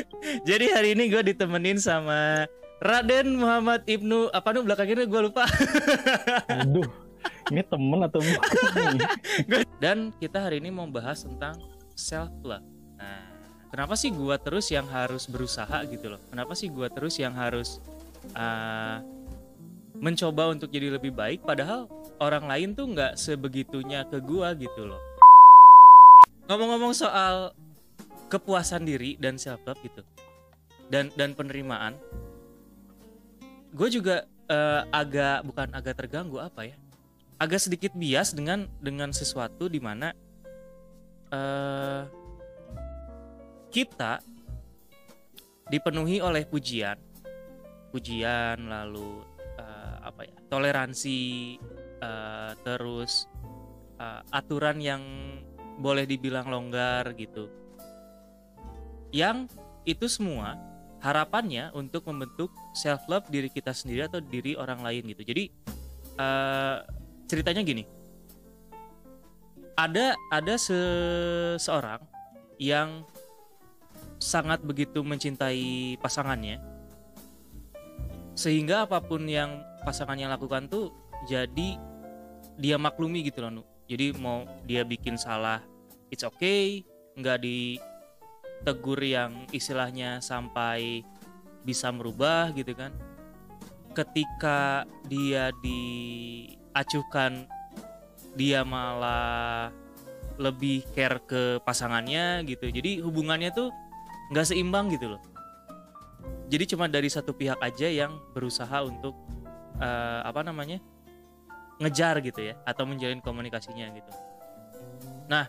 Jadi hari ini gue ditemenin sama Raden Muhammad Ibnu apa nih belakangnya gue lupa. Aduh, ini temen atau bukan? Dan kita hari ini mau bahas tentang self love. Nah, kenapa sih gue terus yang harus berusaha gitu loh? Kenapa sih gue terus yang harus uh, mencoba untuk jadi lebih baik? Padahal orang lain tuh nggak sebegitunya ke gue gitu loh. Ngomong-ngomong soal kepuasan diri dan self love gitu, dan dan penerimaan, gue juga uh, agak bukan agak terganggu apa ya? Agak sedikit bias dengan dengan sesuatu di mana uh, kita dipenuhi oleh pujian. Pujian lalu uh, apa ya? Toleransi uh, terus uh, aturan yang boleh dibilang longgar gitu yang itu semua harapannya untuk membentuk self love diri kita sendiri atau diri orang lain gitu. Jadi uh, ceritanya gini. Ada ada seseorang yang sangat begitu mencintai pasangannya. Sehingga apa pun yang pasangannya lakukan tuh jadi dia maklumi gitu loh jadi mau dia bikin salah it's okay nggak di tegur yang istilahnya sampai bisa merubah gitu kan. Ketika dia diacuhkan dia malah lebih care ke pasangannya gitu. Jadi hubungannya tuh nggak seimbang gitu loh. Jadi cuma dari satu pihak aja yang berusaha untuk uh, apa namanya ngejar gitu ya atau menjalin komunikasinya gitu. Nah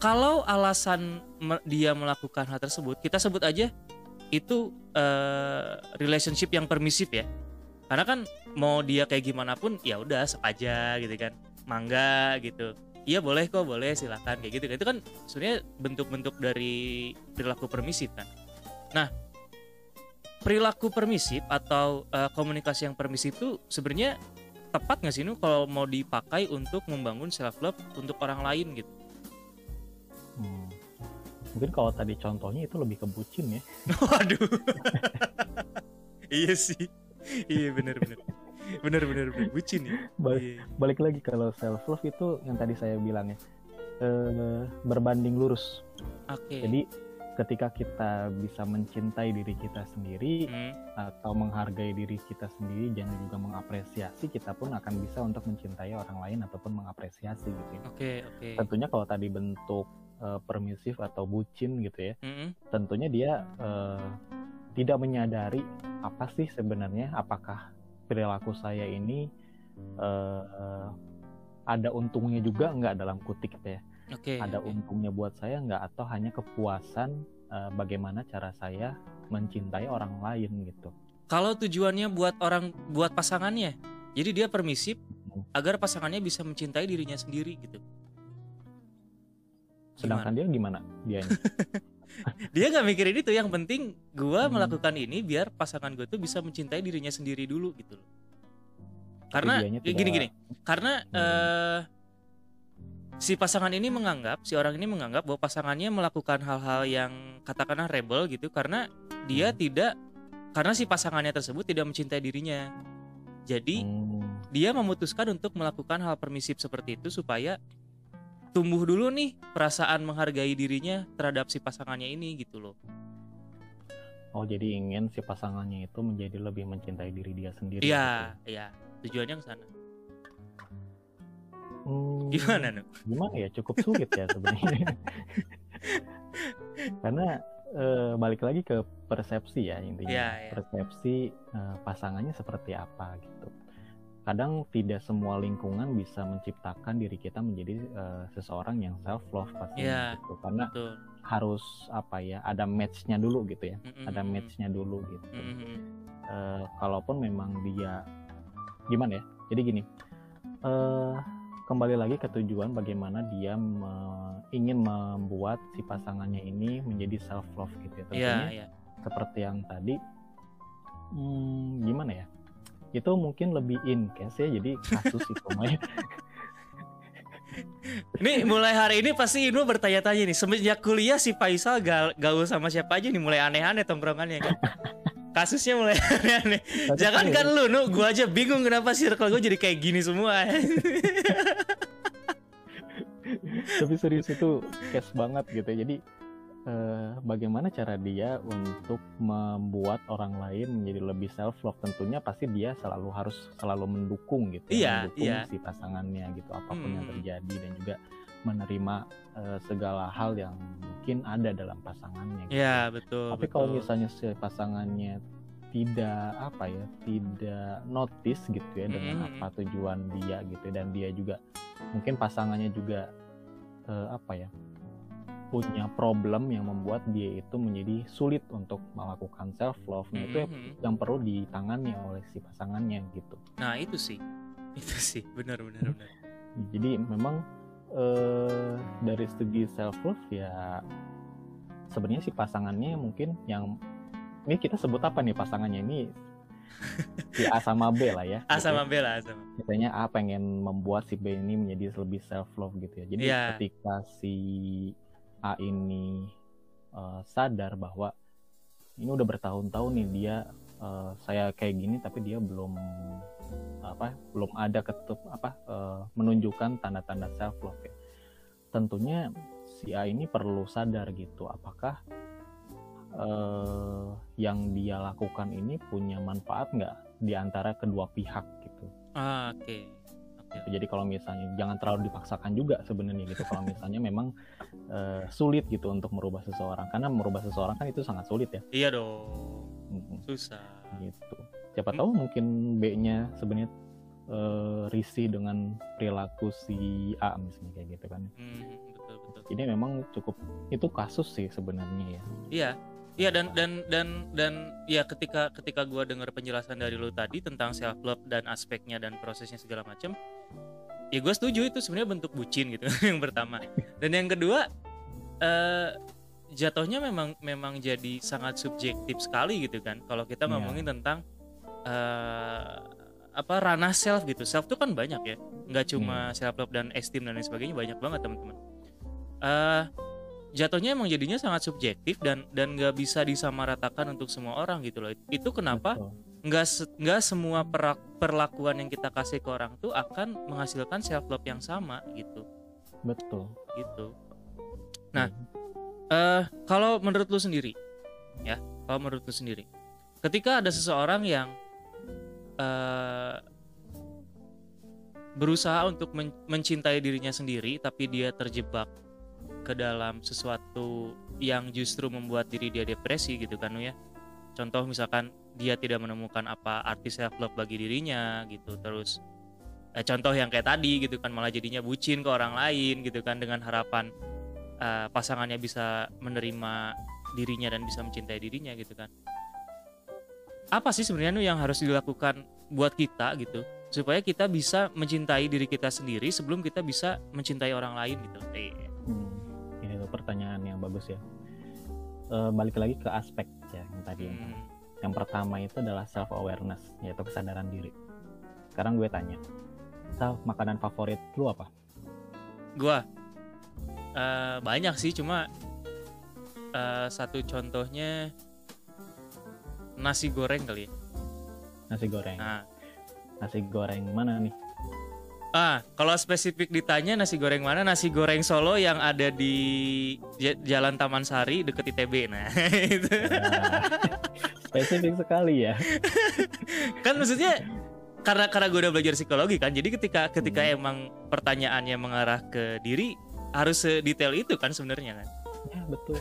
kalau alasan dia melakukan hal tersebut kita sebut aja itu uh, relationship yang permisif ya. Karena kan mau dia kayak gimana pun ya udah aja gitu kan. Mangga gitu. Iya boleh kok boleh silahkan kayak gitu kan. Itu kan sebenarnya bentuk-bentuk dari perilaku permisif kan. Nah perilaku permisif atau uh, komunikasi yang permisif itu sebenarnya tepat nggak sih nu kalau mau dipakai untuk membangun self love untuk orang lain gitu? Hmm. Mungkin kalau tadi contohnya itu lebih ke bucin ya. Waduh. iya sih. Iya benar benar. Benar benar benar bucin ya. Balik, iya. balik lagi kalau self love itu yang tadi saya bilang ya. Eh, berbanding lurus. Oke. Okay. Jadi ketika kita bisa mencintai diri kita sendiri hmm. atau menghargai diri kita sendiri dan juga mengapresiasi kita pun akan bisa untuk mencintai orang lain ataupun mengapresiasi gitu ya. Oke, okay, oke. Okay. Tentunya kalau tadi bentuk uh, permisif atau bucin gitu ya, mm-hmm. tentunya dia uh, tidak menyadari apa sih sebenarnya apakah perilaku saya ini uh, ada untungnya juga nggak dalam kutik ya. Okay, ada okay. untungnya buat saya nggak atau hanya kepuasan uh, bagaimana cara saya mencintai orang lain gitu. Kalau tujuannya buat orang buat pasangannya, jadi dia permisif hmm. agar pasangannya bisa mencintai dirinya sendiri gitu sedangkan gimana? dia gimana dia dia nggak mikirin itu yang penting gue hmm. melakukan ini biar pasangan gue tuh bisa mencintai dirinya sendiri dulu gitu loh karena ya gini gini karena hmm. uh, si pasangan ini menganggap si orang ini menganggap bahwa pasangannya melakukan hal-hal yang katakanlah rebel gitu karena dia hmm. tidak karena si pasangannya tersebut tidak mencintai dirinya jadi hmm. dia memutuskan untuk melakukan hal permisif seperti itu supaya tumbuh dulu nih perasaan menghargai dirinya terhadap si pasangannya ini gitu loh. Oh jadi ingin si pasangannya itu menjadi lebih mencintai diri dia sendiri. Iya, gitu. iya. Tujuannya ke sana. Hmm, gimana nih? Gimana ya? Cukup sulit ya sebenarnya. Karena e, balik lagi ke persepsi ya intinya. Ya, ya. Persepsi e, pasangannya seperti apa gitu kadang tidak semua lingkungan bisa menciptakan diri kita menjadi uh, seseorang yang self love pasti yeah, gitu karena betul. harus apa ya ada matchnya dulu gitu ya mm-hmm. ada matchnya dulu gitu mm-hmm. uh, kalaupun memang dia gimana ya jadi gini uh, kembali lagi ke tujuan bagaimana dia me- ingin membuat si pasangannya ini menjadi self love gitu ya tentunya yeah, yeah. seperti yang tadi hmm, gimana ya itu mungkin lebih in case ya jadi kasus itu mah Ini mulai hari ini pasti Inu bertanya-tanya nih. Semenjak kuliah si Faisal ga gaul sama siapa aja nih? Mulai aneh-aneh tongkrongannya. Kan Kasusnya mulai aneh-aneh. Jangan kan lu, nu, gua aja bingung kenapa circle gue jadi kayak gini semua. Tapi serius itu case banget gitu Jadi eh, bagaimana cara dia untuk membuat orang lain menjadi lebih self love tentunya pasti dia selalu harus selalu mendukung gitu iya, mendukung iya. si pasangannya gitu apa pun Hmm. yang terjadi dan juga menerima eh, segala hal yang mungkin ada dalam pasangannya gitu. Ya betul tapi betul. kalau misalnya si pasangannya tidak apa ya tidak notice gitu ya dengan Mhm. apa tujuan dia gitu dan dia juga mungkin pasangannya juga eh, apa ya punya problem yang membuat dia itu menjadi sulit untuk melakukan self love nah itu yang- Mhm. yang perlu ditangani oleh si pasangannya gitu Nah itu sih Itu sih benar-benar benar. jadi memang eh, dari segi self love ya sebenarnya si pasangannya mungkin yang ini kita sebut apa nih pasangannya ini si A sama B lah ya A sama B lah A sama misalnya A pengen membuat si B ini menjadi lebih self love gitu ya. Jadi Iya. ketika si A ini eh, sadar bahwa ini udah bertahun-tahun nih dia eh, saya kayak gini tapi dia belum apa belum ada ketup apa eh, menunjukkan tanda-tanda self love ya. Tentunya si A ini perlu sadar gitu apakah eh, yang dia lakukan ini punya manfaat nggak di antara kedua pihak gitu. Ah, Oke Oke. Gitu. Jadi kalau misalnya jangan terlalu dipaksakan juga sebenarnya gitu. Kalau misalnya memang eh, sulit gitu untuk merubah seseorang, karena merubah seseorang kan itu sangat sulit ya. Iya dong Mm-mm, Susah Gitu. Siapa Hmm. tahu mungkin B-nya sebenarnya eh, risih dengan perilaku si A misalnya kayak gitu kan. Hmm, Betul betul Jadi memang cukup itu kasus sih sebenarnya ya. Iya, iya dan dan dan dan ya ketika ketika gua dengar penjelasan dari lu tadi tentang self love dan aspeknya dan prosesnya segala macam, ya gue setuju itu sebenarnya bentuk bucin gitu yang pertama. Dan yang kedua, eh jatuhnya memang memang jadi sangat subjektif sekali gitu kan. Kalau kita Iya. ngomongin tentang eh apa ranah self gitu. Self tuh kan banyak ya, nggak cuma self love dan esteem dan lain sebagainya banyak banget teman-teman. eh jatuhnya emang jadinya sangat subjektif dan dan nggak bisa disamaratakan untuk semua orang gitu loh itu kenapa Betul. Nggak se- nggak semua perak- perlakuan yang kita kasih ke orang tuh akan menghasilkan self love yang sama gitu. Betul. gitu. Nah, eh kalau menurut lu sendiri ya kalau menurut lu sendiri ketika ada seseorang yang eh berusaha untuk men- mencintai dirinya sendiri tapi dia terjebak ke dalam sesuatu yang justru membuat diri dia depresi gitu kan ya contoh misalkan dia tidak menemukan apa arti self love bagi dirinya gitu terus eh, contoh yang kayak tadi gitu kan malah jadinya bucin ke orang lain gitu kan dengan harapan eh, pasangannya bisa menerima dirinya dan bisa mencintai dirinya gitu kan apa sih sebenarnya yang harus dilakukan buat kita gitu supaya kita bisa mencintai diri kita sendiri sebelum kita bisa mencintai orang lain gitu Eh, Hmm, ini tuh pertanyaan yang bagus ya. Eh, balik lagi ke aspek ya yang tadi. yang hmm, Yang pertama itu adalah self awareness, yaitu kesadaran diri. Sekarang gue tanya, Sal, makanan favorit lu apa? gua eh, banyak sih cuma eh, satu contohnya nasi goreng kali ya Nasi goreng. nah Nasi goreng mana nih? Ah, kalau spesifik ditanya nasi goreng mana? Nasi goreng Solo yang ada di Jalan Taman Sari deket ITB. Nah, itu. Nah, spesifik sekali ya. kan maksudnya karena karena gue udah belajar psikologi kan. Jadi ketika ketika Hmm. emang pertanyaannya mengarah ke diri harus sedetail itu kan sebenarnya kan. Ya betul.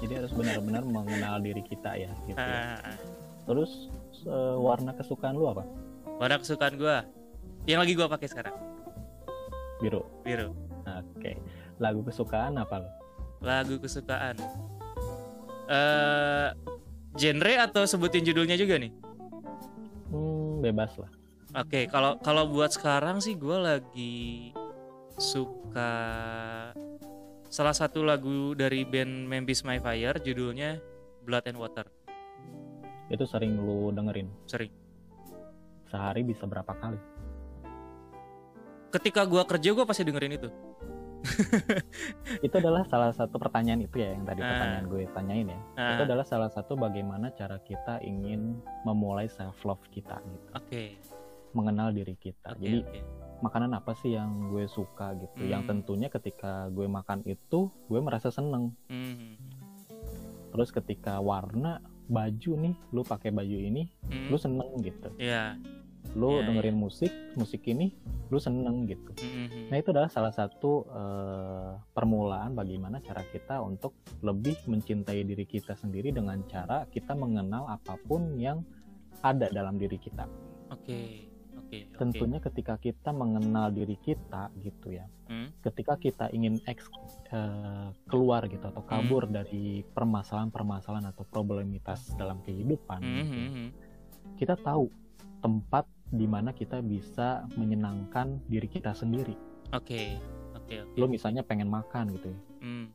Jadi harus benar-benar mengenal diri kita ya. Gitu ya. Ah, Terus eh, warna kesukaan lu apa? warna kesukaan gue yang lagi gue pakai sekarang Biru. biru. Oke. Lagu kesukaan apa lo? Lagu kesukaan. Eh genre atau sebutin judulnya juga nih? Hmm, bebas lah. Oke, kalau kalau buat sekarang sih gue lagi suka salah satu lagu dari band Memphis My Fire judulnya Blood and Water. Itu sering lu dengerin. Sering. Sehari bisa berapa kali? Ketika gua kerja gue pasti dengerin itu. itu adalah salah satu pertanyaan itu ya yang tadi Ah. pertanyaan gue tanyain ya. Ah, Itu adalah salah satu bagaimana cara kita ingin memulai self love kita gitu, Oke, mengenal diri kita. oke, Jadi oke. makanan apa sih yang gue suka gitu? Yang Hmm. tentunya ketika gue makan itu gue merasa seneng. Hmm, Terus ketika warna baju nih, lu pakai baju ini, hmm, lu seneng gitu. ya, Lu Iya, dengerin musik, musik ini, lu seneng gitu. hmm, hmm, Nah itu adalah salah satu eh, permulaan bagaimana cara kita untuk lebih mencintai diri kita sendiri dengan cara kita mengenal apa pun yang ada dalam diri kita. oke, oke, oke. Tentunya ketika kita mengenal diri kita gitu ya, Hmm, ketika kita ingin eks, eh, keluar gitu atau kabur dari permasalahan-permasalahan atau problemitas dalam kehidupan, hmm, gitu, hmm, hmm. kita tahu tempat di mana kita bisa menyenangkan diri kita sendiri. Oke, oke, oke. Lo misalnya pengen makan gitu ya, Hmm,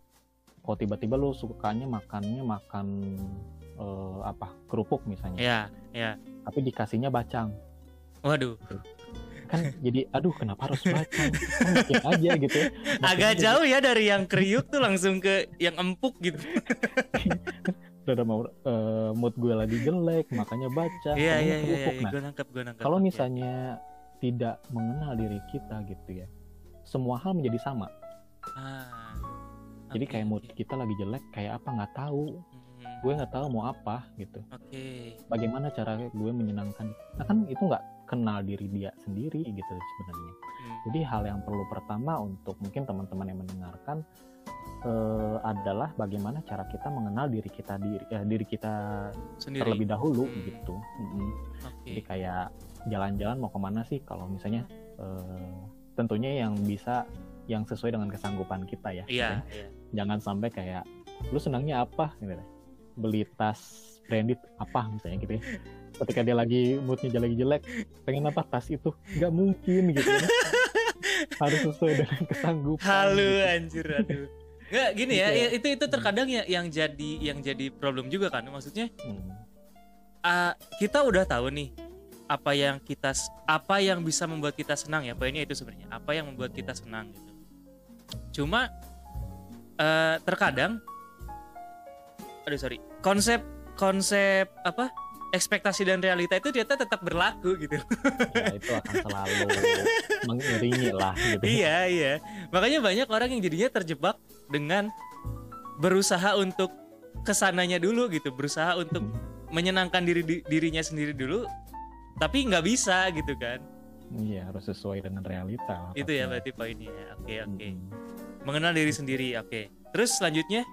kok tiba-tiba lu sukanya makannya makan eh, apa kerupuk misalnya ya, ya. tapi dikasihnya bacang Waduh, kan jadi aduh kenapa harus bacang kan makin aja gitu ya Makin agak aja jauh ya dari yang kriuk tuh langsung ke yang empuk gitu. udah mau eh, mood gue lagi jelek makanya baca Iya, iya, iya, iya. nah Gue nangkep, gue nangkep. kalau misalnya tidak mengenal diri kita gitu ya semua hal menjadi sama. Ah, jadi kayak mood kita lagi jelek kayak apa nggak tahu. Hmm, gue nggak tahu mau apa gitu. Oke, bagaimana cara gue menyenangkan? Nah kan itu nggak kenal diri dia sendiri gitu sebenarnya. Hmm, jadi hal yang perlu pertama untuk mungkin teman-teman yang mendengarkan eh, adalah bagaimana cara kita mengenal diri kita diri eh, diri kita sendiri. terlebih dahulu Hmm. gitu Mm-mm. Oke, jadi kayak jalan-jalan mau ke mana sih kalau misalnya eh, tentunya yang bisa yang sesuai dengan kesanggupan kita ya iya, iya. jangan sampai kayak lu senangnya apa gitu beli tas branded apa misalnya gitu ya ketika dia lagi moodnya lagi jelek pengen apa tas itu nggak mungkin gitu ya. harus sesuai dengan kesanggupan Halu gitu. anjir aduh. Nggak gini ya, Gitu ya. ya, itu itu terkadang ya yang jadi yang jadi problem juga kan. Maksudnya Hmm, ah, kita udah tahu nih apa yang kita apa yang bisa membuat kita senang ya. Poinnya itu sebenarnya. Apa yang membuat kita senang gitu. Cuma eh, terkadang aduh sorry. Konsep konsep apa? Ekspektasi dan realita itu ternyata tetap berlaku gitu. ya itu akan selalu mengiringi lah gitu. Iya iya. Makanya banyak orang yang jadinya terjebak dengan berusaha untuk ke sananya dulu gitu berusaha untuk menyenangkan diri di- dirinya sendiri dulu tapi nggak bisa gitu kan. Iya harus sesuai dengan realita itu ya berarti poinnya. Oke oke. Mm-mm. mengenal diri sendiri oke. Terus selanjutnya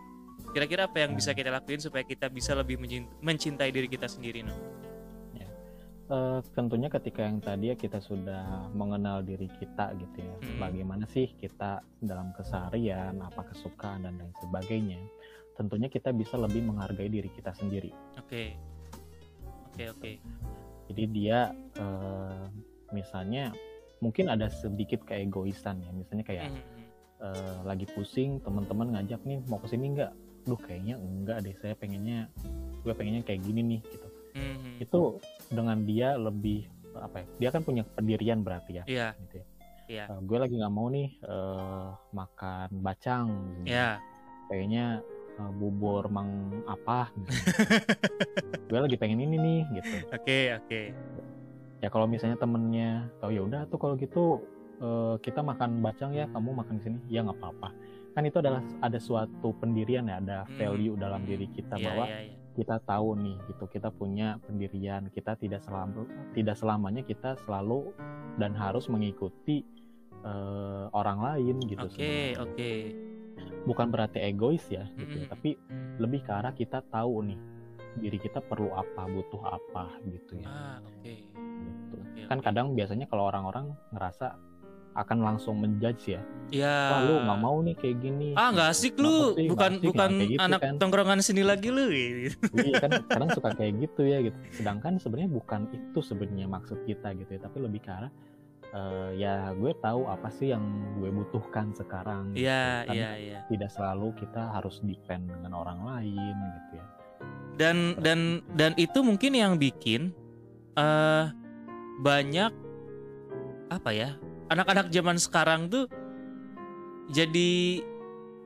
kira-kira apa yang bisa kita lakuin supaya kita bisa lebih mencin- mencintai diri kita sendiri no Eh, tentunya ketika yang tadi ya kita sudah mengenal diri kita gitu ya Mm. bagaimana sih kita dalam keseharian apa kesukaan dan lain sebagainya tentunya kita bisa lebih menghargai diri kita sendiri. Oke. Oke oke. Jadi dia eh, misalnya mungkin ada sedikit keegoisan ya misalnya kayak mhm. eh, lagi pusing teman-teman ngajak nih mau ke sini nggak duh kayaknya enggak deh saya pengennya gue pengennya kayak gini nih gitu Mhm. itu dengan dia lebih apa ya dia kan punya pendirian berarti ya iya gitu ya. Iya. Eh, gue lagi nggak mau nih eh, makan bacang gitu. ya kayaknya eh, bubur mang apa gitu. gue lagi pengen ini nih gitu oke oke ya kalau misalnya temennya tahu ya udah tuh kalau gitu eh, kita makan bacang ya kamu makan di sini ya nggak apa-apa kan itu adalah ada suatu pendirian ya ada Hmm. value dalam diri kita Iya, bahwa iya, iya. kita tahu nih gitu kita punya pendirian kita tidak selam tidak selamanya kita selalu dan harus mengikuti eh, orang lain gitu oke sebenarnya. oke bukan berarti egois ya gitu ya, Mm-mm. tapi lebih ke arah kita tahu nih diri kita perlu apa butuh apa gitu ya ah oke gitu. Kan kadang biasanya kalau orang-orang ngerasa akan langsung menjudge ya ya wah lu nggak mau nih kayak gini ah nggak asik lu sih? Bukan asik, bukan gitu anak kan. tongkrongan sini lagi lu gitu. iya kan kadang suka kayak gitu ya gitu sedangkan sebenarnya bukan itu sebenarnya maksud kita gitu ya tapi lebih ke arah eh, ya gue tahu apa sih yang gue butuhkan sekarang gitu. iya Kan iya iya tidak selalu kita harus depend dengan orang lain gitu ya dan dan dan itu mungkin yang bikin eh banyak apa ya anak-anak zaman sekarang tuh jadi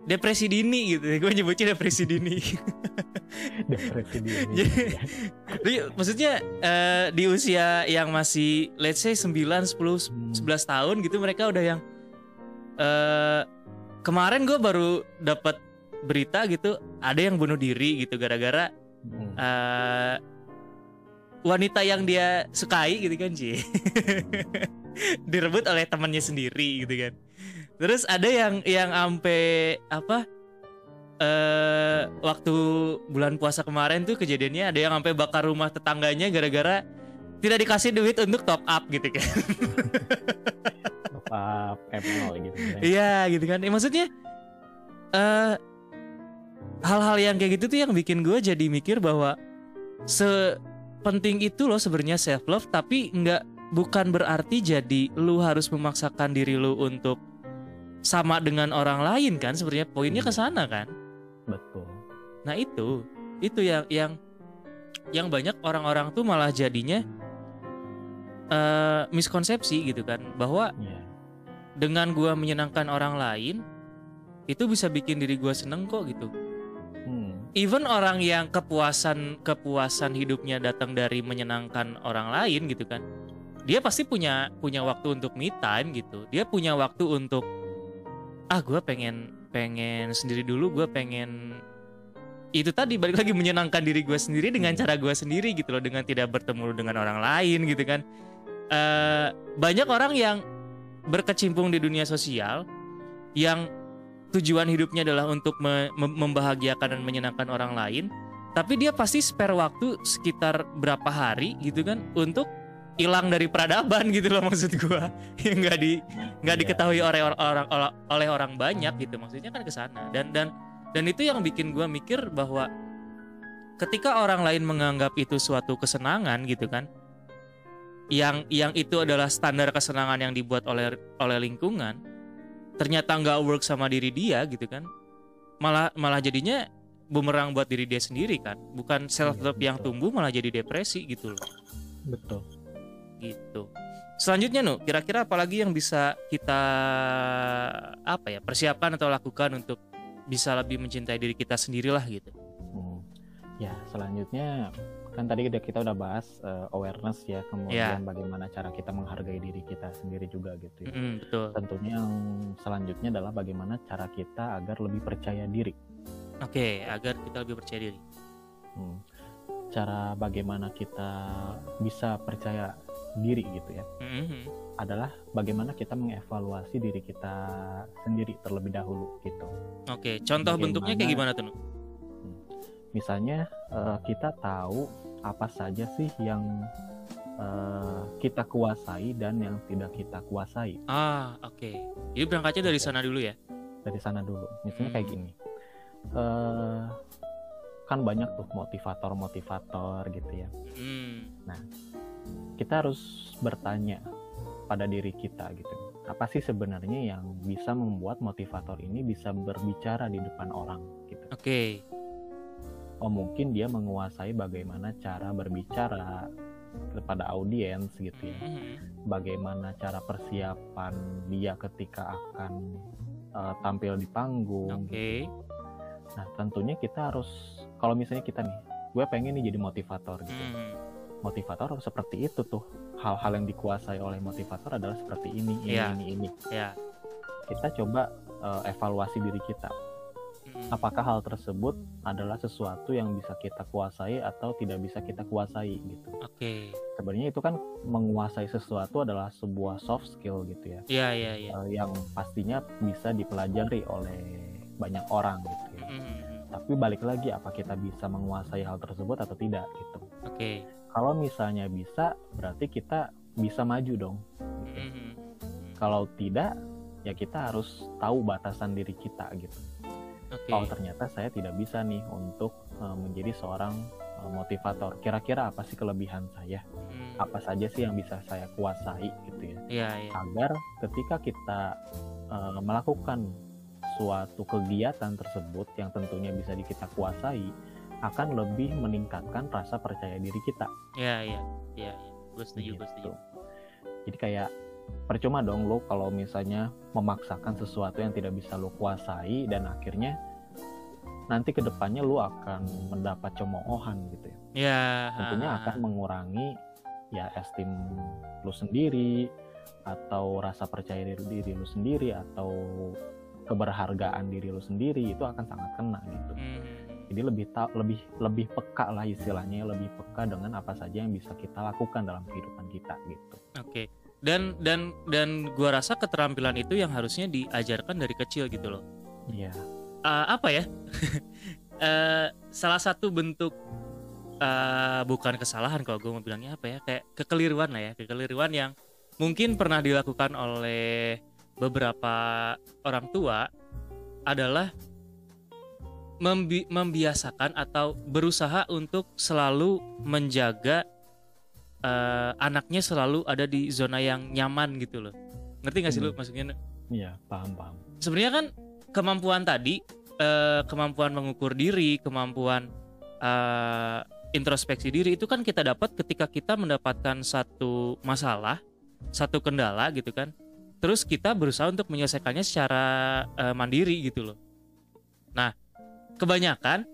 depresi dini gitu gue nyebutnya depresi dini depresi dini jadi maksudnya uh, di usia yang masih let's say 9 10 hmm. 11 tahun gitu mereka udah yang uh, kemarin gue baru dapat berita gitu ada yang bunuh diri gitu gara-gara hmm. uh, wanita yang dia sukai gitu kan sih direbut oleh temannya sendiri gitu kan Terus ada yang yang ampe apa? Eh uh, waktu bulan puasa kemarin tuh kejadiannya ada yang sampai bakar rumah tetangganya gara-gara tidak dikasih duit untuk top up gitu kan. top up Apple gitu. Ya. Iya gitu kan. Ya, maksudnya eh uh, hal-hal yang kayak gitu tuh yang bikin gue jadi mikir bahwa sepenting itu loh sebenarnya self love tapi nggak bukan berarti jadi lu harus memaksakan diri lu untuk sama dengan orang lain kan sebenarnya poinnya ke sana kan betul nah itu itu yang yang yang banyak orang-orang tuh malah jadinya uh, miskonsepsi gitu kan bahwa yeah. dengan gua menyenangkan orang lain itu bisa bikin diri gua seneng kok gitu hmm. Even orang yang kepuasan kepuasan hidupnya datang dari menyenangkan orang lain gitu kan dia pasti punya punya waktu untuk me time gitu. Dia punya waktu untuk ah gue pengen pengen sendiri dulu gue pengen itu tadi balik lagi menyenangkan diri gue sendiri dengan cara gue sendiri gitu loh dengan tidak bertemu dengan orang lain gitu kan. Uh, banyak orang yang berkecimpung di dunia sosial yang tujuan hidupnya adalah untuk me membahagiakan dan menyenangkan orang lain tapi dia pasti spare waktu sekitar berapa hari gitu kan untuk hilang dari peradaban gitu loh maksud gua yang nggak di nggak yeah. diketahui oleh orang oleh orang banyak gitu maksudnya kan ke sana dan dan dan itu yang bikin gua mikir bahwa ketika orang lain menganggap itu suatu kesenangan gitu kan yang yang itu adalah standar kesenangan yang dibuat oleh oleh lingkungan ternyata nggak work sama diri dia gitu kan malah malah jadinya bumerang buat diri dia sendiri kan bukan self love yang tumbuh malah jadi depresi gitu loh betul gitu. Selanjutnya nu, kira-kira apalagi yang bisa kita apa ya persiapkan atau lakukan untuk bisa lebih mencintai diri kita sendirilah gitu. Hmm. Ya selanjutnya kan tadi kita udah bahas uh, awareness ya kemudian yeah. bagaimana cara kita menghargai diri kita sendiri juga gitu ya. Mm, betul. Tentunya yang selanjutnya adalah bagaimana cara kita agar lebih percaya diri. Oke, okay, agar kita lebih percaya diri. Hmm. Cara bagaimana kita bisa percaya diri gitu ya mm-hmm. adalah bagaimana kita mengevaluasi diri kita sendiri terlebih dahulu gitu. Oke, contoh bagaimana, bentuknya kayak gimana tuh? Hmm, misalnya uh, kita tahu apa saja sih yang uh, kita kuasai dan yang tidak kita kuasai. Ah, oke. Okay. Jadi berangkatnya dari sana dulu ya? Dari sana dulu. Misalnya hmm. kayak gini. Uh, kan banyak tuh motivator-motivator gitu ya. Hmm. Nah, kita harus bertanya pada diri kita gitu apa sih sebenarnya yang bisa membuat motivator ini bisa berbicara di depan orang gitu oke okay. Oh mungkin dia menguasai bagaimana cara berbicara kepada audiens gitu ya mm-hmm. bagaimana cara persiapan dia ketika akan uh, tampil di panggung oke okay. nah tentunya kita harus kalau misalnya kita nih gue pengen nih jadi motivator gitu mm motivator seperti itu tuh hal-hal yang dikuasai oleh motivator adalah seperti ini ini yeah. ini ini yeah. kita coba uh, evaluasi diri kita. Apakah hal tersebut adalah sesuatu yang bisa kita kuasai atau tidak bisa kita kuasai gitu oke okay. sebenarnya itu kan menguasai sesuatu adalah sebuah soft skill gitu ya yeah, yeah, yeah. Uh, yang pastinya bisa dipelajari oleh banyak orang gitu ya. Mm. tapi balik lagi apa kita bisa menguasai hal tersebut atau tidak gitu oke okay kalau misalnya bisa berarti kita bisa maju dong gitu. mm-hmm. kalau tidak ya kita harus tahu batasan diri kita gitu okay. kalau ternyata saya tidak bisa nih untuk uh, menjadi seorang uh, motivator kira-kira apa sih kelebihan saya mm. apa saja sih yang bisa saya kuasai gitu ya yeah, yeah. agar ketika kita uh, melakukan suatu kegiatan tersebut yang tentunya bisa kita kuasai akan lebih meningkatkan rasa percaya diri kita. Iya iya iya, ya. gue setuju gitu. gue setuju. Jadi kayak percuma dong lo kalau misalnya memaksakan sesuatu yang tidak bisa lo kuasai dan akhirnya nanti ke depannya lo akan mendapat cemoohan gitu ya. Ya. Tentunya akan mengurangi ya estim lo sendiri atau rasa percaya diri, diri lo sendiri atau keberhargaan diri lo sendiri itu akan sangat kena gitu. Hmm. Jadi lebih ta- lebih lebih peka lah istilahnya lebih peka dengan apa saja yang bisa kita lakukan dalam kehidupan kita gitu. Oke. Okay dan dan dan gua rasa keterampilan itu yang harusnya diajarkan dari kecil gitu loh. Iya. Uh, apa ya? Uh, salah satu bentuk uh, bukan kesalahan kalau gue mau bilangnya apa ya kayak kekeliruan lah ya kekeliruan yang mungkin pernah dilakukan oleh beberapa orang tua adalah membi membiasakan atau berusaha untuk selalu menjaga uh, anaknya selalu ada di zona yang nyaman gitu loh. Ngerti gak sih hmm. lu maksudnya? Iya paham paham. Sebenarnya kan kemampuan tadi uh, kemampuan mengukur diri kemampuan uh, introspeksi diri itu kan kita dapat ketika kita mendapatkan satu masalah satu kendala gitu kan. Terus kita berusaha untuk menyelesaikannya secara uh, mandiri gitu loh. Nah kebanyakan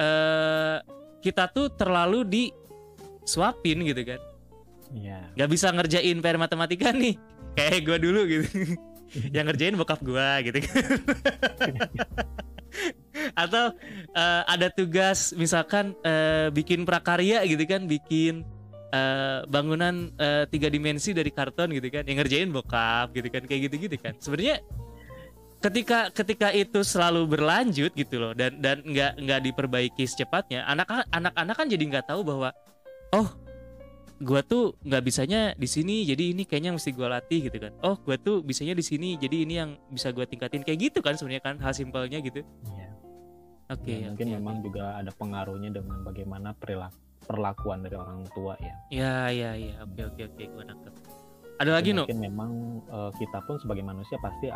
uh, kita tuh terlalu di suapin gitu kan. Iya. Gak bisa ngerjain PR matematika nih. Kayak gue dulu gitu. Yang ngerjain bokap gue gitu kan. Atau uh, ada tugas misalkan uh, bikin prakarya gitu kan. Bikin uh, bangunan uh, tiga dimensi dari karton gitu kan. Yang ngerjain bokap gitu kan. Kayak gitu gitu kan. Sebenarnya ketika ketika itu selalu berlanjut gitu loh. Dan dan nggak nggak diperbaiki secepatnya anak anak anak kan jadi nggak tahu bahwa oh gue tuh nggak bisanya di sini jadi ini kayaknya mesti gue latih gitu kan. Oh gue tuh bisanya di sini jadi ini yang bisa gue tingkatin. Kayak gitu kan sebenarnya kan hal simpelnya gitu. Iya. oke okay, ya, mungkin okay, memang okay. juga ada pengaruhnya dengan bagaimana perilaku perlakuan dari orang tua ya. Ya ya ya oke oke oke. Gue nangkep. Ada lagi no mungkin memang uh, kita pun sebagai manusia pasti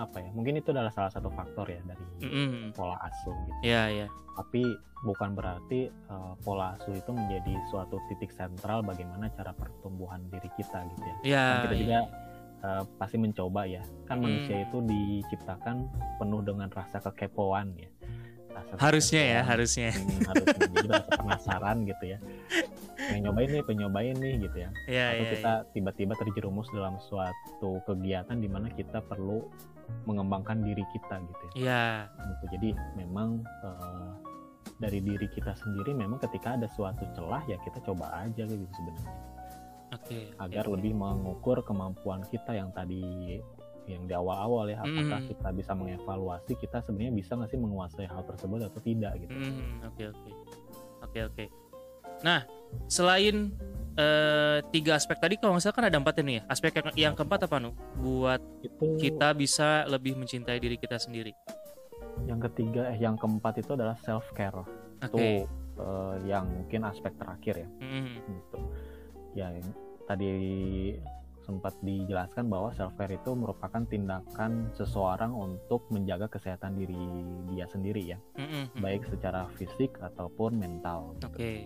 apa ya mungkin itu adalah salah satu faktor ya dari mm-hmm. pola asuh gitu. Iya iya. Tapi bukan berarti uh, pola asuh itu menjadi suatu titik sentral bagaimana cara pertumbuhan diri kita gitu ya. Iya. Kan kita ya. juga uh, pasti mencoba ya. Kan mm. manusia itu diciptakan penuh dengan rasa kekepoan ya. Rasa harusnya ya harusnya. Hmm, harusnya jadi rasa penasaran gitu ya. pengen nyobain nih, pengen nyobain nih gitu ya. ya Atau ya, kita tiba-tiba terjerumus dalam suatu kegiatan di mana kita perlu mengembangkan diri kita gitu ya. Iya. Gitu. Jadi memang uh, dari diri kita sendiri memang ketika ada suatu celah ya kita coba aja gitu sebenarnya. Oke. Okay, Agar okay. lebih mengukur kemampuan kita yang tadi yang di awal-awal ya apakah mm. kita bisa mengevaluasi kita sebenarnya bisa nggak sih menguasai hal tersebut atau tidak gitu. Oke oke. Oke oke. Nah, selain uh, tiga aspek tadi kalau nggak salah kan ada empat ini ya aspek yang, yang keempat apa nu buat itu kita bisa lebih mencintai diri kita sendiri yang ketiga eh yang keempat itu adalah self care okay. itu uh, yang mungkin aspek terakhir ya mm-hmm. gitu ya tadi sempat dijelaskan bahwa self care itu merupakan tindakan seseorang untuk menjaga kesehatan diri dia sendiri ya mm-hmm. baik secara fisik ataupun mental gitu. okay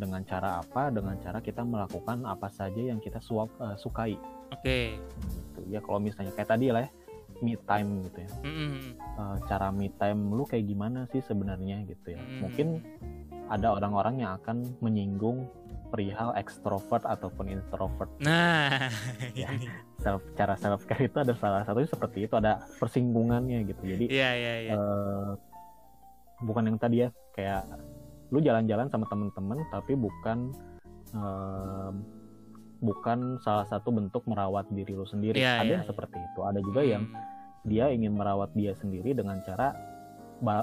dengan cara apa dengan cara kita melakukan apa saja yang kita suap, uh, sukai oke okay. gitu. ya kalau misalnya kayak tadi lah ya me time gitu ya mm-hmm. uh, cara me time lu kayak gimana sih sebenarnya gitu ya mm-hmm. mungkin ada orang-orang yang akan menyinggung perihal ekstrovert ataupun introvert. Nah, ya, self cara self care itu ada salah satunya seperti itu ada persinggungannya gitu. Jadi, yeah, yeah, yeah. Uh, bukan yang tadi ya kayak lu jalan-jalan sama temen-temen tapi bukan uh, bukan salah satu bentuk merawat diri lu sendiri yeah, ada yeah, yang yeah. seperti itu ada juga hmm. yang dia ingin merawat dia sendiri dengan cara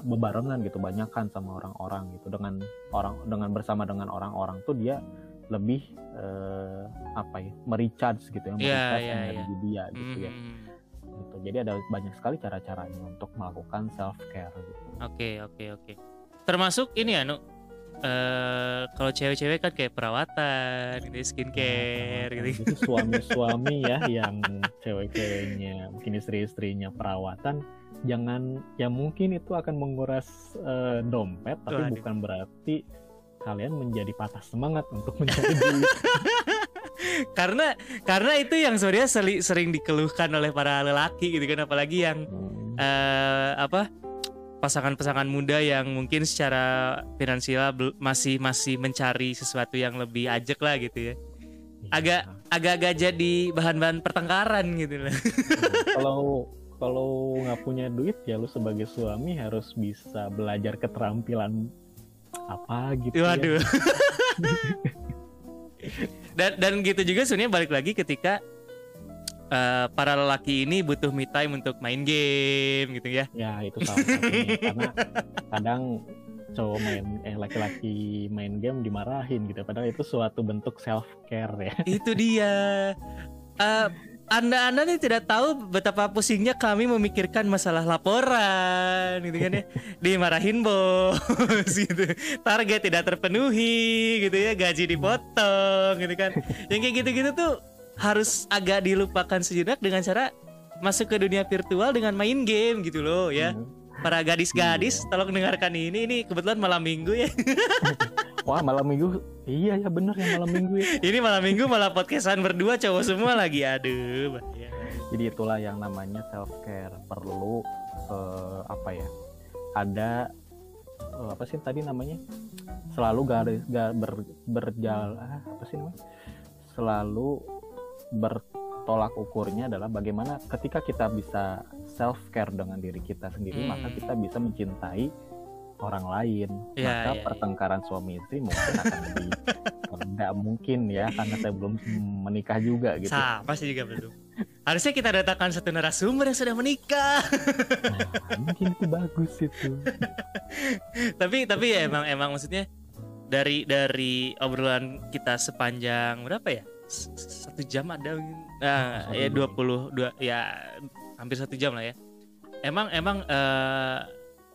bebarengan gitu banyakkan sama orang-orang gitu dengan orang dengan bersama dengan orang-orang tuh dia lebih uh, apa ya mericharge gitu ya yeah, yeah, energi yeah. dia gitu mm. ya hmm. gitu jadi ada banyak sekali cara-caranya untuk melakukan self care gitu oke okay, oke okay, oke okay. termasuk ini ya nu uh, kalau cewek-cewek kan kayak perawatan gitu skincare nah, gitu. suami-suami ya yang cewek-ceweknya mungkin istri-istrinya perawatan jangan ya mungkin itu akan menguras uh, dompet tapi bukan berarti kalian menjadi patah semangat untuk mencari duit karena karena itu yang sebenarnya sering, sering dikeluhkan oleh para lelaki gitu kan apalagi yang hmm. uh, apa pasangan-pasangan muda yang mungkin secara finansial masih masih mencari sesuatu yang lebih ajak lah gitu ya. Iya. Agak agak-agak jadi bahan-bahan pertengkaran gitu lah. Kalau kalau nggak punya duit ya lu sebagai suami harus bisa belajar keterampilan apa gitu. Ya. Waduh. Ya. dan dan gitu juga sebenarnya balik lagi ketika uh, para lelaki ini butuh me time untuk main game gitu ya. Ya itu salah satunya karena kadang cowok main eh laki-laki main game dimarahin gitu padahal itu suatu bentuk self care ya. Itu dia. Uh, anda-anda nih tidak tahu betapa pusingnya kami memikirkan masalah laporan gitu kan ya. Dimarahin bos gitu. Target tidak terpenuhi gitu ya, gaji dipotong gitu kan. Yang kayak gitu-gitu tuh harus agak dilupakan sejenak dengan cara masuk ke dunia virtual dengan main game gitu loh ya. Hmm. Para gadis-gadis iya. tolong dengarkan ini ini kebetulan malam minggu ya. Wah malam minggu iya ya bener ya malam minggu ya. ini malam minggu malah podcastan berdua cowok semua lagi aduh bahaya. Jadi itulah yang namanya self care perlu uh, apa ya ada uh, apa sih tadi namanya selalu garis gak ber, berjalan ah, apa sih namanya selalu bertolak ukurnya adalah bagaimana ketika kita bisa self care dengan diri kita sendiri hmm. maka kita bisa mencintai orang lain. Ya, maka ya, pertengkaran ya. suami istri mungkin akan lebih tidak mungkin ya karena saya belum menikah juga gitu. Sa, pasti juga belum. Harusnya kita datangkan satu narasumber yang sudah menikah. Nah, mungkin itu bagus itu. Tapi tapi ya emang emang maksudnya dari dari obrolan kita sepanjang berapa ya satu jam ada nah ya dua puluh dua ya hampir satu jam lah ya. Emang emang uh,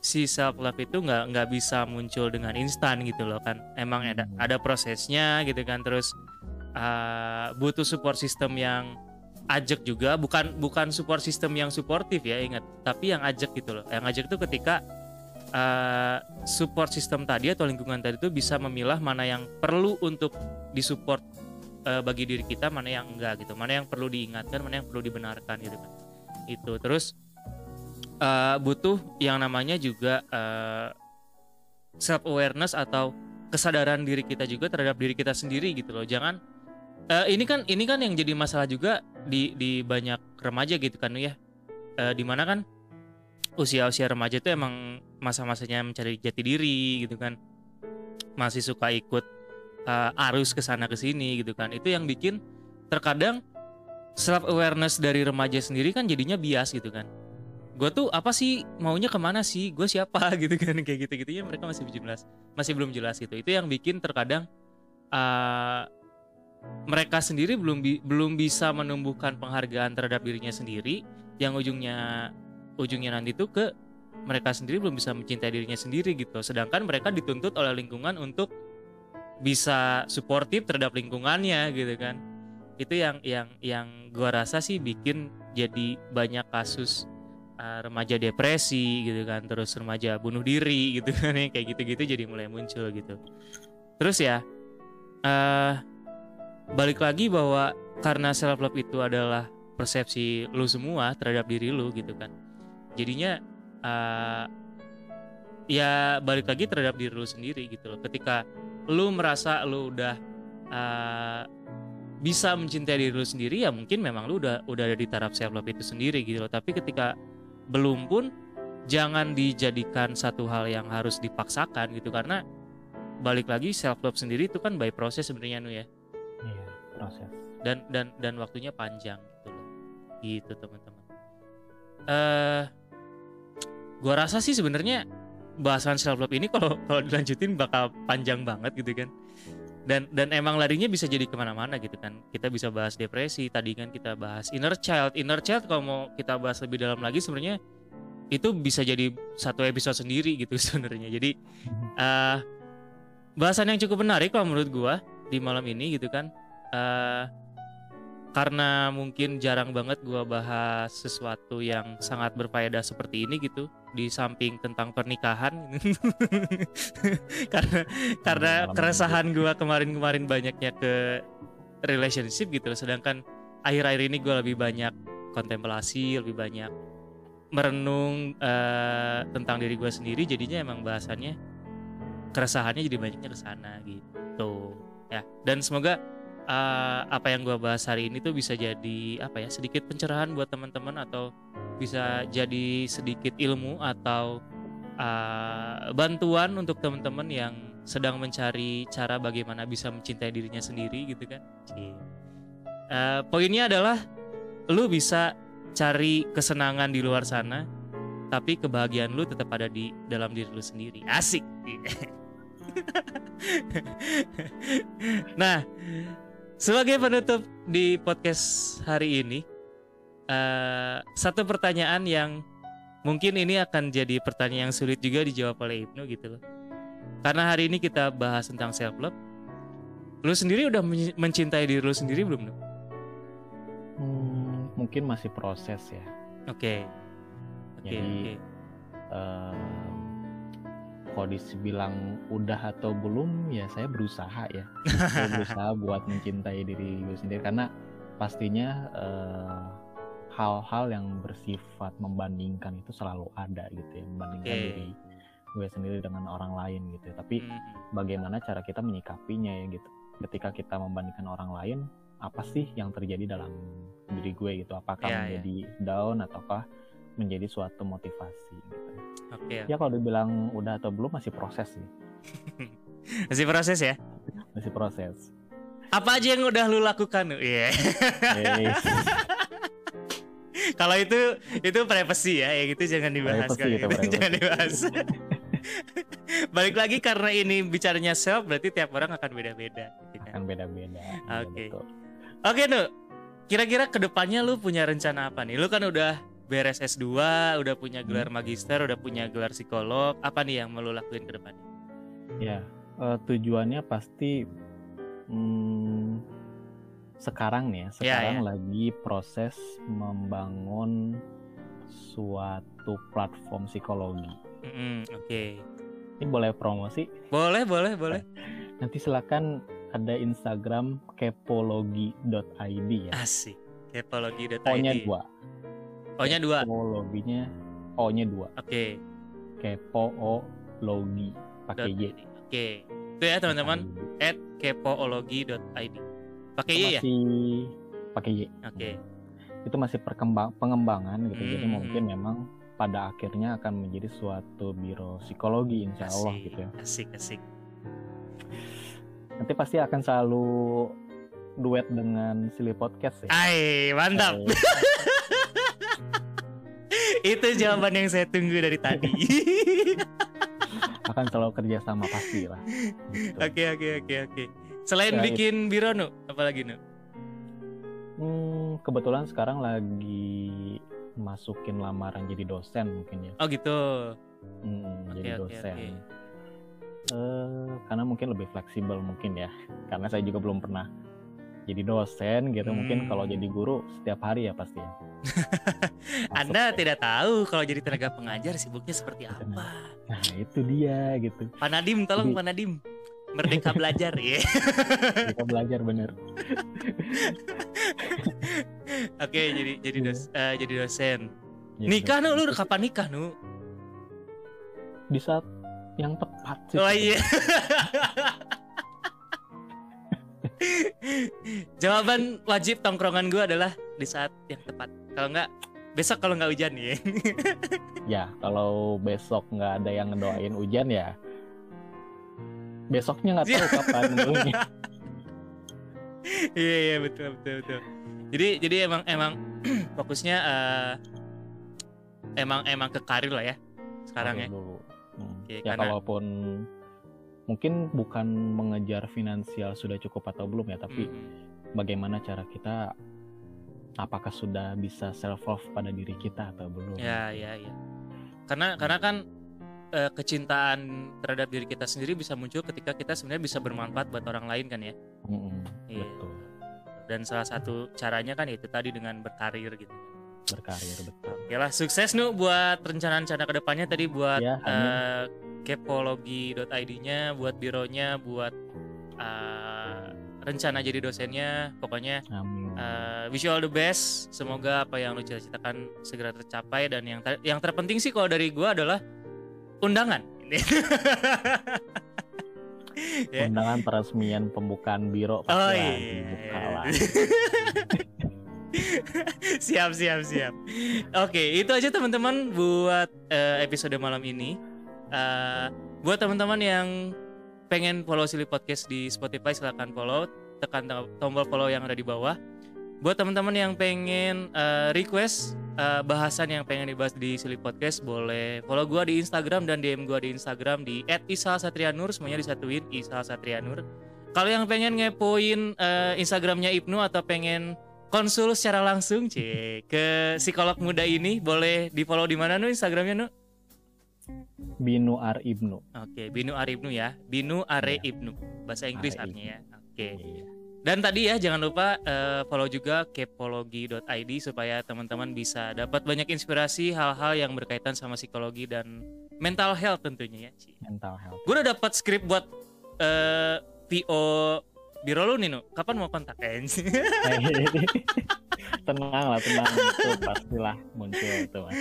si self love itu nggak nggak bisa muncul dengan instan gitu loh kan. Emang ada hmm. ada prosesnya gitu kan. Terus uh, butuh support system yang ajak juga. Bukan bukan support system yang suportif ya ingat. Tapi yang ajak gitu loh. Yang ajak itu ketika uh, support system tadi atau lingkungan tadi itu bisa memilah mana yang perlu untuk disupport uh, bagi diri kita mana yang enggak gitu mana yang perlu diingatkan mana yang perlu dibenarkan gitu kan. Itu terus uh, butuh yang namanya juga uh, eh, self awareness atau kesadaran diri kita juga terhadap diri kita sendiri gitu loh. Jangan uh, ini kan ini kan yang jadi masalah juga di di banyak remaja gitu kan ya. Uh, di mana kan usia-usia remaja itu emang masa-masanya mencari jati diri gitu kan. Masih suka ikut uh, arus ke sana ke sini gitu kan. Itu yang bikin terkadang self awareness dari remaja sendiri kan jadinya bias gitu kan. Gue tuh apa sih? Maunya ke mana sih? Gue siapa? gitu kan kayak gitu gitunya mereka masih belum jelas masih belum jelas gitu. Itu yang bikin terkadang uh, mereka sendiri belum bi belum bisa menumbuhkan penghargaan terhadap dirinya sendiri yang ujungnya ujungnya nanti tuh ke mereka sendiri belum bisa mencintai dirinya sendiri gitu. Sedangkan mereka dituntut oleh lingkungan untuk bisa suportif terhadap lingkungannya gitu kan. Itu yang yang yang gua rasa sih bikin jadi banyak kasus uh, remaja depresi gitu kan. Terus remaja bunuh diri gitu kan ya. Kayak gitu-gitu jadi mulai muncul gitu. Terus ya uh, balik lagi bahwa karena self love itu adalah persepsi lu semua terhadap diri lu gitu kan. Jadinya uh, ya balik lagi terhadap diri lu sendiri gitu loh. Ketika lu merasa lu udah uh, bisa mencintai diri lu sendiri ya mungkin memang lu udah udah ada di taraf self love itu sendiri gitu loh. Tapi ketika belum pun jangan dijadikan satu hal yang harus dipaksakan gitu. Karena balik lagi self love sendiri itu kan by proses sebenarnya nu ya. Iya proses. Dan dan dan waktunya panjang gitu loh. Gitu teman-teman. Eh uh, gua rasa sih sebenarnya bahasan self love ini kalau kalau dilanjutin bakal panjang banget gitu kan. Dan dan emang larinya bisa jadi ke mana-mana gitu kan. Kita bisa bahas depresi tadi kan kita bahas inner child. Inner child kalau mau kita bahas lebih dalam lagi sebenarnya itu bisa jadi satu episode sendiri gitu sebenarnya. Jadi uh, bahasan yang cukup menarik kalau menurut gua di malam ini gitu kan. Uh, karena mungkin jarang banget gue bahas sesuatu yang sangat berfaedah seperti ini gitu di samping tentang pernikahan. Karena karena keresahan gue kemarin-kemarin banyaknya ke relationship gitu. Sedangkan akhir-akhir ini gue lebih banyak kontemplasi lebih banyak merenung uh, tentang diri gue sendiri. Jadinya emang bahasannya keresahannya jadi banyaknya ke sana gitu. Ya dan semoga uh, apa yang gue bahas hari ini tuh bisa jadi apa ya sedikit pencerahan buat teman-teman atau bisa jadi sedikit ilmu atau uh, bantuan untuk teman-teman yang sedang mencari cara bagaimana bisa mencintai dirinya sendiri gitu kan. Uh, poinnya adalah lu bisa cari kesenangan di luar sana tapi kebahagiaan lu tetap ada di dalam diri lu sendiri. Asik. Nah sebagai penutup di podcast hari ini uh, satu pertanyaan yang mungkin ini akan jadi pertanyaan yang sulit juga dijawab oleh Ibnu gitu loh karena hari ini kita bahas tentang self love lu sendiri udah mencintai diri lu sendiri belum Nuh? mungkin masih proses ya. Oke. Okay. Okay, Jadi okay. Uh, kalau dibilang udah atau belum ya saya berusaha ya. saya berusaha buat mencintai diri gue sendiri karena pastinya uh, hal-hal yang bersifat membandingkan itu selalu ada gitu ya membandingkan okay. diri gue sendiri dengan orang lain gitu ya. Tapi hmm. bagaimana cara kita menyikapinya ya gitu. Ketika kita membandingkan orang lain, apa sih yang terjadi dalam diri gue gitu apakah yeah, menjadi yeah. down ataukah menjadi suatu motivasi gitu okay. ya kalau dibilang udah atau belum masih proses sih masih proses ya masih proses apa aja yang udah lu lakukan iya yeah. kalau itu itu privacy ya ya gitu jangan dibahas kan gitu. jangan dibahas balik lagi karena ini bicaranya self berarti tiap orang akan beda-beda gitu kan? akan beda-beda oke okay. Oke, Nu. Kira-kira ke depannya lu punya rencana apa nih? Lu kan udah beres S2, udah punya gelar hmm. magister, udah punya gelar psikolog. Apa nih yang mau lu lakuin ke depannya? Ya, uh, tujuannya pasti hmm, sekarang nih ya, ya sekarang ya, ya. lagi proses membangun suatu platform psikologi. Mm -hmm, Oke. Okay. Ini boleh promosi? Boleh, boleh, boleh. Nanti silakan ada Instagram kepologi.id ya. Asik. Kepologi.id. O-nya dua. O-nya dua. Kepologinya O-nya dua. Oke. Okay. Kepoologi pakai Y. Oke. Okay. Itu ya teman-teman at kepoologi.id. Pakai Y ya? Masih pakai Y. Oke. Okay. Itu masih perkembang pengembangan gitu. Hmm. Jadi mungkin memang pada akhirnya akan menjadi suatu biro psikologi insya Allah asik, gitu ya. Asik asik nanti pasti akan selalu duet dengan Silly Podcast ya. Ay, mantap. Itu jawaban yang saya tunggu dari tadi. akan selalu kerja sama pasti lah. Oke oke oke oke. Selain ya, bikin biro nu, apalagi nu? Hmm, kebetulan sekarang lagi masukin lamaran jadi dosen mungkin ya. Oh gitu. Hmm, okay, jadi okay, dosen. Okay. Uh, karena mungkin lebih fleksibel mungkin ya karena saya juga belum pernah jadi dosen gitu. Hmm. mungkin kalau jadi guru setiap hari ya pasti. Ya Anda ya. tidak tahu kalau jadi tenaga pengajar sibuknya seperti apa. Nah itu dia gitu. Pak Nadim tolong jadi... Pak Nadim. Merdeka belajar ya. Merdeka belajar bener. Oke jadi jadi dos uh, jadi dosen. Jadi nikah nu lu kapan nikah nu di saat yang tepat sih. Oh iya. Jawaban wajib tongkrongan gue adalah di saat yang tepat. Kalau enggak besok kalau nggak hujan ya. ya kalau besok nggak ada yang ngedoain hujan ya besoknya nggak tahu kapan Iya iya betul betul betul. Jadi jadi emang emang fokusnya uh, emang emang ke karir lah ya sekarang ya. Dulu okay, ya karena... kalaupun mungkin bukan mengejar finansial sudah cukup atau belum ya tapi hmm. bagaimana cara kita apakah sudah bisa self love pada diri kita atau belum? Ya ya ya. Karena karena kan eh, kecintaan terhadap diri kita sendiri bisa muncul ketika kita sebenarnya bisa bermanfaat buat orang lain kan ya? Hmm, iya. betul. Dan salah satu caranya kan itu tadi dengan berkarir gitu berkarir betul. lah sukses nu buat rencana-rencana ke depannya tadi buat ya, uh, kepologi.id-nya, buat bironya, buat uh, rencana jadi dosennya. Pokoknya Amin. uh, wish you all the best. Semoga apa yang lu cita-citakan segera tercapai dan yang ter- yang terpenting sih kalau dari gua adalah undangan. ya. Undangan peresmian pembukaan biro Oh iya. dibuka lah. siap siap siap. Oke, itu aja teman-teman buat eh, episode malam ini. Eh, buat teman-teman yang pengen follow Silly Podcast di Spotify silahkan follow, tekan to- tombol follow yang ada di bawah. Buat teman-teman yang pengen eh, request eh, bahasan yang pengen dibahas di Silly Podcast boleh follow gua di Instagram dan DM gua di Instagram di @isal_satrianur semuanya disatuin Isal Satrianur. Kalau yang pengen ngepoin eh, Instagramnya Ibnu atau pengen konsul secara langsung cek ke psikolog muda ini boleh di follow di mana nu Instagramnya nu? Binu Ar Ibnu. Oke, Binu Aribnu ya. Binu Are Iya. Ibnu. Bahasa Inggris artinya ya. Oke. Iya. Dan tadi ya jangan lupa eh, follow juga kepologi.id supaya teman-teman bisa dapat banyak inspirasi hal-hal yang berkaitan sama psikologi dan mental health tentunya ya. Ci. Mental health. Gue udah dapat skrip buat eh PO biro lu nih nu. Kapan mau kontak? Eh, tenang lah, tenang itu pastilah muncul itu mas.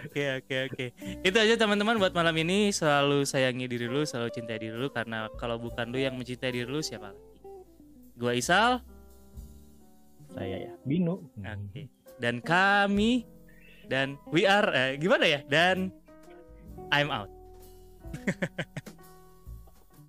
Oke oke oke. Itu aja teman-teman buat malam ini selalu sayangi diri lu, selalu cintai diri lu karena kalau bukan lu yang mencintai diri lu siapa lagi? Gua Isal. Saya ya Binu. Oke. Dan kami dan we are eh, gimana ya? Dan I'm out.